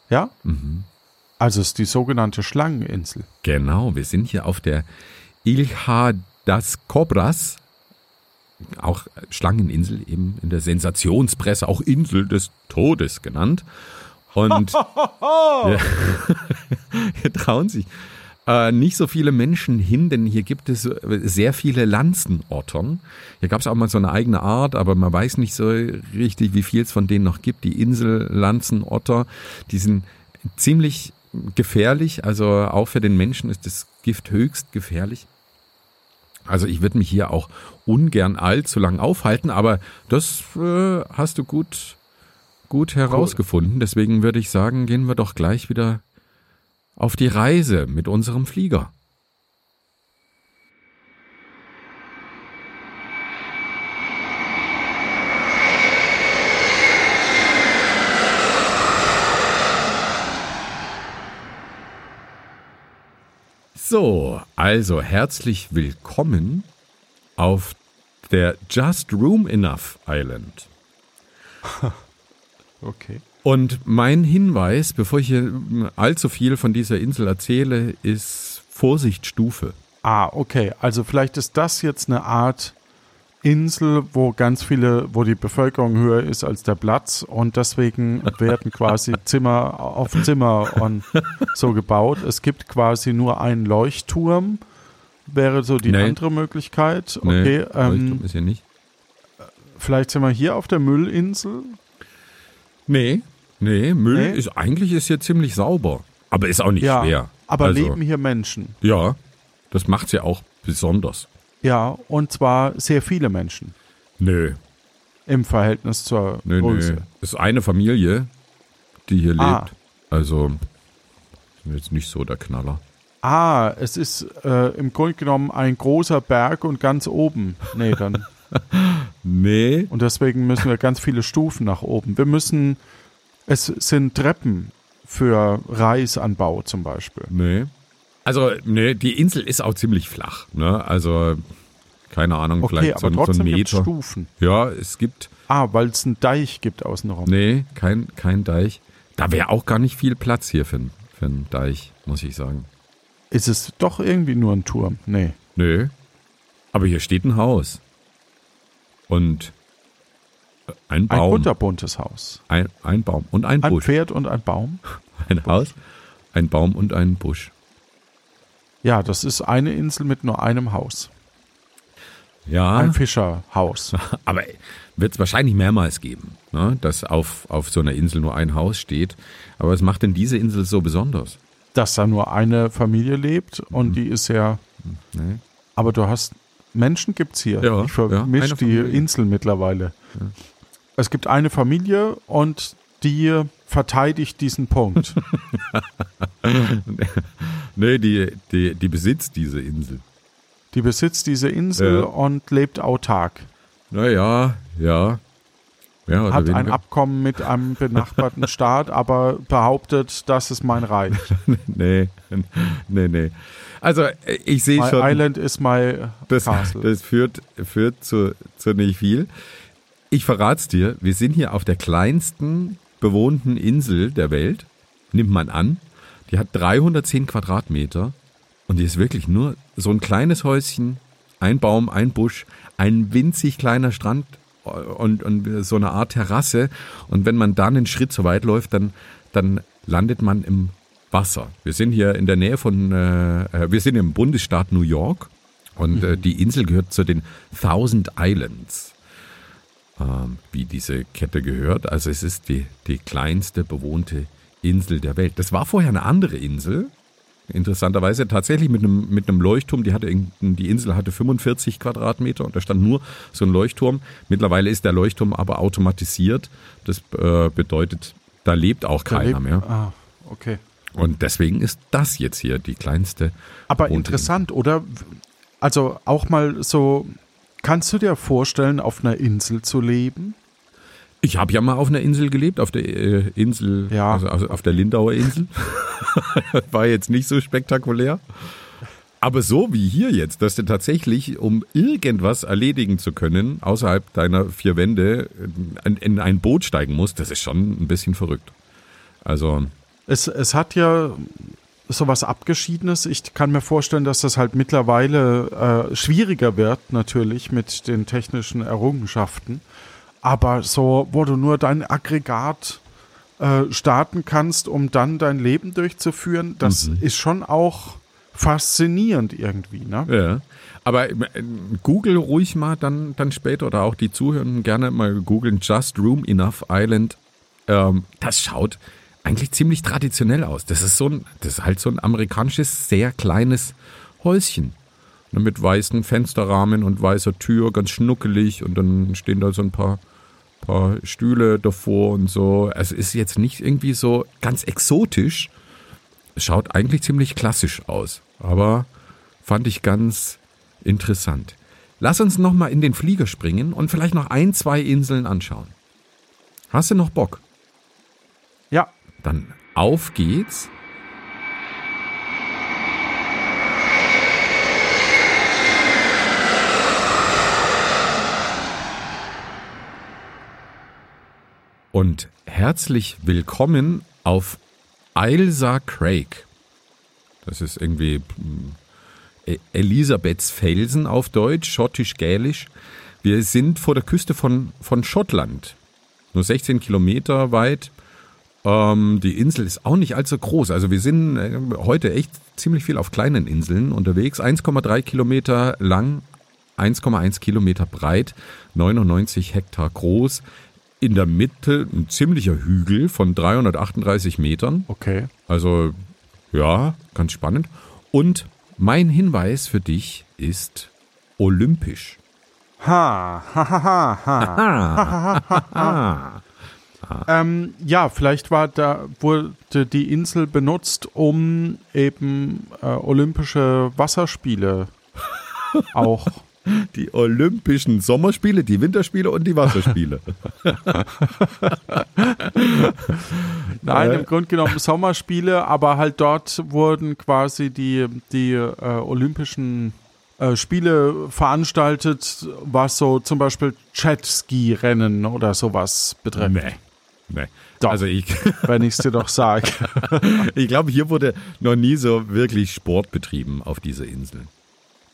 ja? Mhm. Also es ist die sogenannte Schlangeninsel. Genau, wir sind hier auf der Ilha das Cobras, auch Schlangeninsel, eben in der Sensationspresse, auch Insel des Todes genannt. Und *laughs* *laughs* ja, *laughs* hier trauen sich äh, nicht so viele Menschen hin, denn hier gibt es äh, sehr viele Lanzenottern. Hier gab es auch mal so eine eigene Art, aber man weiß nicht so richtig, wie viel es von denen noch gibt. Die Insel Lanzenotter, die sind ziemlich gefährlich, also auch für den Menschen ist das Gift höchst gefährlich. Also ich würde mich hier auch ungern allzu lang aufhalten, aber das äh, hast du gut, gut herausgefunden. Deswegen würde ich sagen, gehen wir doch gleich wieder auf die Reise mit unserem Flieger. So, also herzlich willkommen auf der Just Room Enough Island. *laughs* Okay. Und mein Hinweis, bevor ich hier allzu viel von dieser Insel erzähle, ist Vorsichtsstufe. Ah, okay. Also vielleicht ist das jetzt eine Art Insel, wo ganz viele, wo die Bevölkerung höher ist als der Platz und deswegen *laughs* werden quasi Zimmer auf Zimmer und so gebaut. Es gibt quasi nur einen Leuchtturm, wäre so die Nee. andere Möglichkeit. Nee, Okay, Leuchtturm ähm, ist hier nicht. vielleicht sind wir hier auf der Müllinsel. Nee, nee, Müll Nee? ist eigentlich ist hier ziemlich sauber. Aber ist auch nicht Ja, schwer. aber also, leben hier Menschen. Ja, das macht's ja auch besonders. Ja, und zwar sehr viele Menschen Nö, im Verhältnis zur nö, Größe. nö. Ist eine Familie, die hier Ah. lebt. Also, ist jetzt nicht so der Knaller. Ah, es ist äh, im Grunde genommen ein großer Berg und ganz oben. Nee, dann. *laughs* Nee, Und deswegen müssen wir ganz viele Stufen nach oben. Wir müssen, es sind Treppen für Reisanbau zum Beispiel. nee. Also, nee, die Insel ist auch ziemlich flach. Ne? Also, keine Ahnung, Okay, vielleicht so, aber ein- so ein trotzdem gibt es Meter. Stufen. Ja, es gibt, Ah, weil es einen Deich gibt außenrum. nee, kein, kein Deich. Da wäre auch gar nicht viel Platz hier für, einen- für einen Deich, muss ich sagen. Ist es doch irgendwie nur ein Turm? Nee. Nö. Aber hier steht ein Haus. Und äh, ein Ein Baum. kunterbuntes Haus. Ein, ein Baum und ein Ein Busch. Pferd und ein Baum. *laughs* Ein Haus, ein Baum und ein Busch. Ja, das ist eine Insel mit nur einem Haus. Ja, Ein Fischerhaus. *laughs* aber wird es wahrscheinlich mehrmals geben, ne? dass auf, auf so einer Insel nur ein Haus steht. Aber was macht denn diese Insel so besonders? Dass da nur eine Familie lebt Mhm. und die ist ja Ne? Aber du hast Menschen gibt's hier. Ja, ich vermische eine die. Insel mittlerweile. Es gibt eine Familie und die verteidigt diesen Punkt. *laughs* Nee, die, die, die besitzt diese Insel. die besitzt diese Insel Ja. und lebt autark. Naja, ja. Ja, Hat ein weniger. Abkommen mit einem benachbarten *laughs* Staat, aber behauptet, das ist mein Reich. *laughs* nee, nee, nee. Also ich sehe schon, Island is my das, castle. das führt, führt zu, zu nicht viel. Ich verrat's dir, wir sind hier auf der kleinsten bewohnten Insel der Welt, nimmt man an. Die hat 310 Quadratmeter und die ist wirklich nur so ein kleines Häuschen, ein Baum, ein Busch, ein winzig kleiner Strand und, und so eine Art Terrasse. Und wenn man dann einen Schritt so weit läuft, dann, dann landet man im Wasser. Wir sind hier in der Nähe von, äh, äh, wir sind im Bundesstaat New York Und äh, die Insel gehört zu den Thousand Islands, ähm, wie diese Kette gehört. Also es ist die, die kleinste bewohnte Insel der Welt. Das war vorher eine andere Insel, interessanterweise tatsächlich mit einem, mit einem Leuchtturm. Die, hatte, die Insel hatte 45 Quadratmeter und da stand nur so ein Leuchtturm. Mittlerweile ist der Leuchtturm aber automatisiert. Das äh, bedeutet, da lebt auch da keiner lebt, mehr. Ah, okay. Und deswegen ist das jetzt hier die kleinste. Aber interessant, oder? Also auch mal so, kannst du dir vorstellen, auf einer Insel zu leben? Ich habe ja mal auf einer Insel gelebt, auf der äh, Insel, ja. also, also auf der Lindauer Insel. *laughs* War jetzt nicht so spektakulär. Aber so wie hier jetzt, dass du tatsächlich, um irgendwas erledigen zu können, außerhalb deiner vier Wände in, in ein Boot steigen musst, das ist schon ein bisschen verrückt. Also. Es, es hat ja sowas Abgeschiedenes. Ich kann mir vorstellen, dass das halt mittlerweile äh, schwieriger wird, natürlich mit den technischen Errungenschaften. Aber so, wo du nur dein Aggregat äh, starten kannst, um dann dein Leben durchzuführen, das mhm. ist schon auch faszinierend irgendwie, ne? Ja. Aber äh, Google ruhig mal dann, dann später oder auch die Zuhörenden gerne mal googeln Just Room Enough Island. Ähm, das schaut eigentlich ziemlich traditionell aus. Das ist so ein, das ist halt so ein amerikanisches, sehr kleines Häuschen. Ne, mit weißen Fensterrahmen und weißer Tür, ganz schnuckelig und dann stehen da so ein paar, paar Stühle davor und so. Es ist jetzt nicht irgendwie so ganz exotisch. Es schaut eigentlich ziemlich klassisch aus, aber fand ich ganz interessant. Lass uns nochmal in den Flieger springen und vielleicht noch ein, zwei Inseln anschauen. Hast du noch Bock? Ja. Dann auf geht's. Und herzlich willkommen auf Ailsa Craig. Das ist irgendwie hm, e- Elisabeths Felsen auf Deutsch, schottisch-gälisch. Wir sind vor der Küste von, von Schottland. Nur 16 Kilometer weit ähm, die Insel ist auch nicht allzu groß. Also wir sind äh, heute echt ziemlich viel auf kleinen Inseln unterwegs. 1,3 Kilometer lang, 1,1 Kilometer breit, 99 Hektar groß. In der Mitte ein ziemlicher Hügel von 338 Metern. Okay. Also ja, ganz spannend. Und mein Hinweis für dich ist olympisch. Ha, ha, ha, ha, ha. *laughs* ha, ha, ha. *laughs* Ähm, ja, vielleicht war da, wurde die Insel benutzt, um eben äh, olympische Wasserspiele *laughs* auch. Die Olympischen Sommerspiele, die Winterspiele und die Wasserspiele. *laughs* Nein, im Grunde genommen Sommerspiele, aber halt dort wurden quasi die, die äh, Olympischen äh, Spiele veranstaltet, was so zum Beispiel Jetski-Rennen oder sowas betrifft. Nee. Nee. Doch, also ich, *laughs* wenn ich es dir doch sage. ich glaube, hier wurde noch nie so wirklich Sport betrieben auf dieser Insel.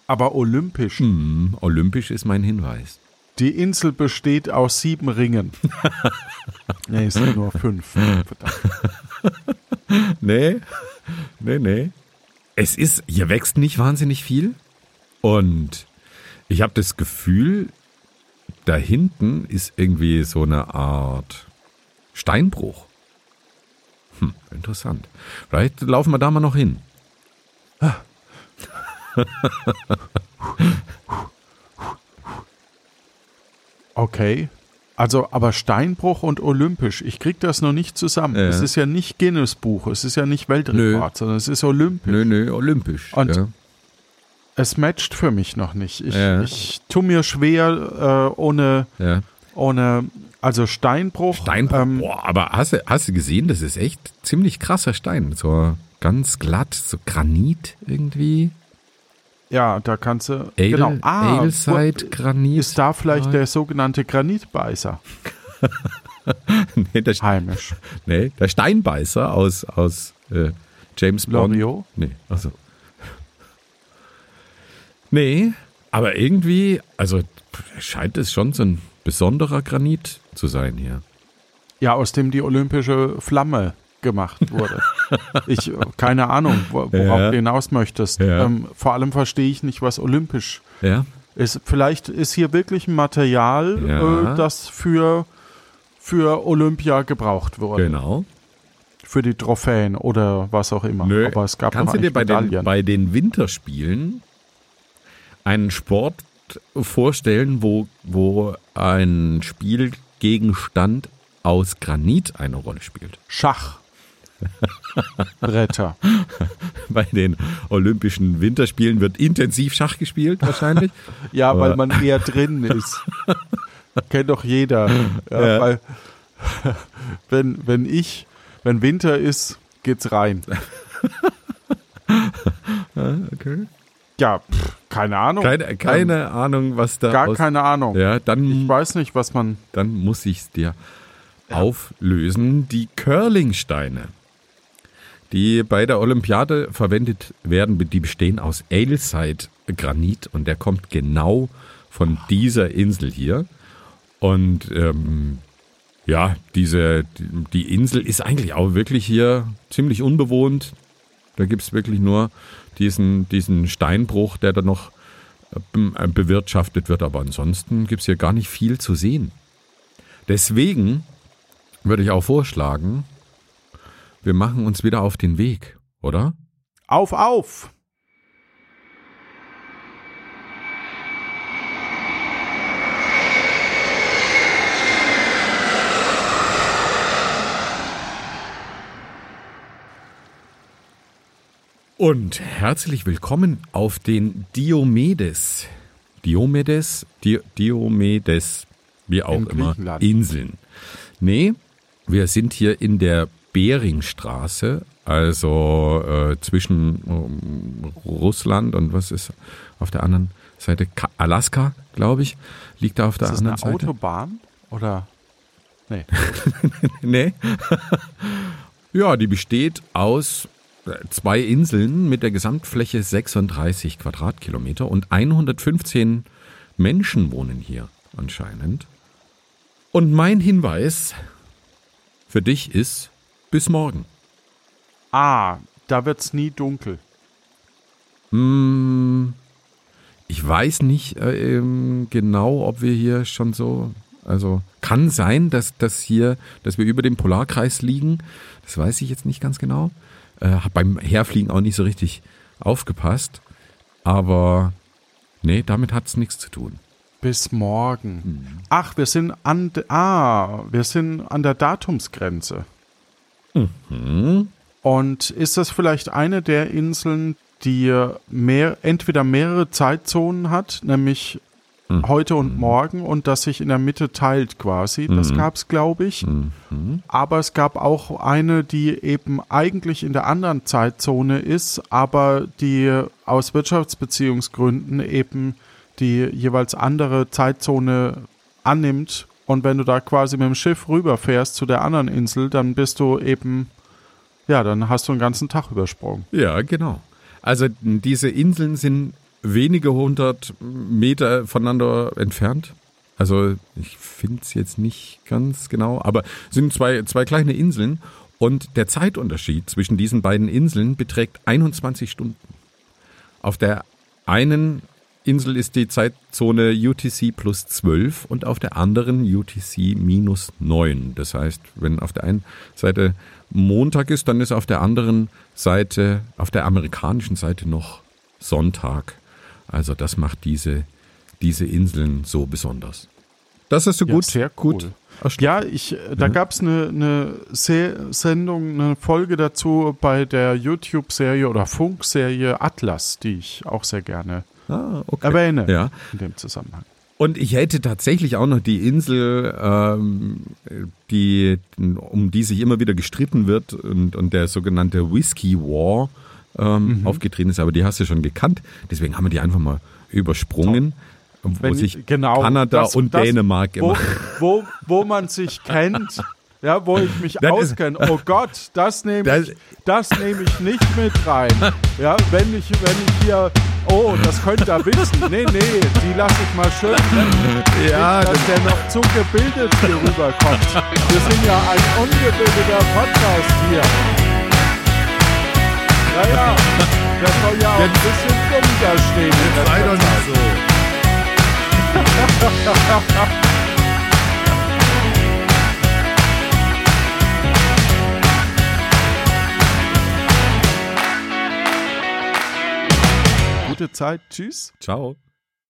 Aber olympisch. Mm, olympisch ist mein Hinweis. Die Insel besteht aus sieben Ringen. *laughs* nee, es sind nur fünf. Verdammt. *laughs* nee, nee, nee. Es ist, hier wächst nicht wahnsinnig viel. Und ich habe das Gefühl, da hinten ist irgendwie so eine Art Steinbruch. Hm, interessant. Vielleicht laufen wir da mal noch hin. Okay. Also, aber Steinbruch und Olympisch, ich krieg das noch nicht zusammen. Ja. Es ist ja nicht Guinness-Buch, es ist ja nicht Weltrekord, nö. sondern es ist Olympisch. Nö, nö, Olympisch. Und ja. es matcht für mich noch nicht. Ich, ja. ich tue mir schwer, äh, ohne, ohne also Steinbruch. Steinbruch, ähm, boah, aber hast du, hast du gesehen, das ist echt ziemlich krasser Stein. So ganz glatt, so Granit irgendwie. Ja, da kannst du. Ale, genau. Ah, Ailside Granit. Ist da vielleicht der sogenannte Granitbeißer? *laughs* nee, der, Heimisch. Nee, der Steinbeißer aus, aus äh, James Bond. Loriot? Nee, also. Nee, aber irgendwie, also scheint es schon so ein besonderer Granit zu sein hier. Ja, aus dem die olympische Flamme gemacht wurde. ich, keine Ahnung, wo- worauf Ja. du hinaus möchtest. Ja. Ähm, vor allem verstehe ich nicht, was olympisch Ja. ist. Vielleicht ist hier wirklich ein Material, Ja. äh, das für, für Olympia gebraucht wurde. Genau. Für die Trophäen oder was auch immer. Nö. Aber es gab Kannst du dir bei den, bei den Winterspielen einen Sport vorstellen, wo, wo ein Spielgegenstand aus Granit eine Rolle spielt? Schach. *laughs* Bretter. Bei den Olympischen Winterspielen wird intensiv Schach gespielt, wahrscheinlich. *laughs* Ja, weil Aber- man eher drin ist. *laughs* Kennt doch jeder. Ja, Ja. Weil, wenn, wenn ich, wenn Winter ist, geht's rein. okay. Ja, pff, keine Ahnung. Keine, keine Ahnung, was da Gar aus, keine Ahnung. Ja, Ich dann, weiß nicht, was man. dann muss ich es dir auflösen. Die Curlingsteine, die bei der Olympiade verwendet werden, die bestehen aus Ailside-Granit und der kommt genau von dieser Insel hier. Und ähm, ja, diese, die, Insel ist eigentlich auch wirklich hier ziemlich unbewohnt. Da gibt es wirklich nur diesen, diesen Steinbruch, der da noch äh, be- äh, bewirtschaftet wird. Aber ansonsten gibt es hier gar nicht viel zu sehen. Deswegen würde ich auch vorschlagen, wir machen uns wieder auf den Weg, oder? Auf, auf! Und herzlich willkommen auf den Diomedes. Diomedes, Di Diomedes, wie auch In immer. Inseln. Nee, wir sind hier in der Beringstraße, also äh, zwischen ähm, Russland und was ist auf der anderen Seite? Ka Alaska, glaube ich, liegt da auf der Ist das eine anderen Seite. Autobahn? Oder? Nee. *laughs* Nee. *laughs* ja, die besteht aus äh, zwei Inseln mit der Gesamtfläche 36 Quadratkilometer und 115 Menschen wohnen hier anscheinend. Und mein Hinweis für dich ist, bis morgen. Ah, da wird's nie dunkel. Hm, ich weiß nicht äh, ähm, genau, ob wir hier schon so, also kann sein, dass das hier, dass wir über dem Polarkreis liegen. Das weiß ich jetzt nicht ganz genau. Äh, hab beim Herfliegen auch nicht so richtig aufgepasst. Aber nee, damit hat's nichts zu tun. Bis morgen. Hm. Ach, wir sind an ah, wir sind an der Datumsgrenze. Hm? Und ist das vielleicht eine der Inseln, die mehr, entweder mehrere Zeitzonen hat, nämlich Hm. heute und morgen und das sich in der Mitte teilt quasi? Das Mhm. gab's, glaube ich. Mhm. Aber es gab auch eine, die eben eigentlich in der anderen Zeitzone ist, aber die aus Wirtschaftsbeziehungsgründen eben die jeweils andere Zeitzone annimmt. Und wenn du da quasi mit dem Schiff rüberfährst zu der anderen Insel, dann bist du eben, ja, dann hast du einen ganzen Tag übersprungen. Ja, genau. Also diese Inseln sind wenige hundert Meter voneinander entfernt. Also ich finde es jetzt nicht ganz genau, aber es sind zwei, zwei kleine Inseln und der Zeitunterschied zwischen diesen beiden Inseln beträgt 21 Stunden. Auf der einen Insel ist die Zeitzone UTC plus 12 und auf der anderen UTC minus 9. Das heißt, wenn auf der einen Seite Montag ist, dann ist auf der anderen Seite, auf der amerikanischen Seite noch Sonntag. Also das macht diese, diese Inseln so besonders. Das hast du Ja, gut, sehr gut cool. erst- Ja, ich, äh, da gab's eine, eine Se Sendung, eine Folge dazu bei der YouTube-Serie oder Funkserie Atlas, die ich auch sehr gerne Ah, okay. erwähne Ja. in dem Zusammenhang. Und ich hätte tatsächlich auch noch die Insel, ähm, die, um die sich immer wieder gestritten wird und, und der sogenannte Whiskey War ähm, Mhm. aufgetreten ist, aber die hast du schon gekannt. Deswegen haben wir die einfach mal übersprungen, wo Wenn- sich genau, Kanada das- und das- Dänemark Wo, immer. wo, wo man sich kennt, *laughs* ja, wo ich mich Das auskenne. Oh Gott, das nehme Das- ich, das nehme ich nicht mit rein. Ja, wenn ich, wenn ich hier, oh, das könnt ihr wissen. Nee, nee, die lasse ich mal schön. Ja, Nicht, dass der noch zu gebildet hier rüberkommt. Wir sind ja ein ungebildeter Podcast hier. Ja, ja. Der soll ja auch ein bisschen dumm da stehen. Sei doch nicht so. *laughs* Gute Zeit. Tschüss. Ciao.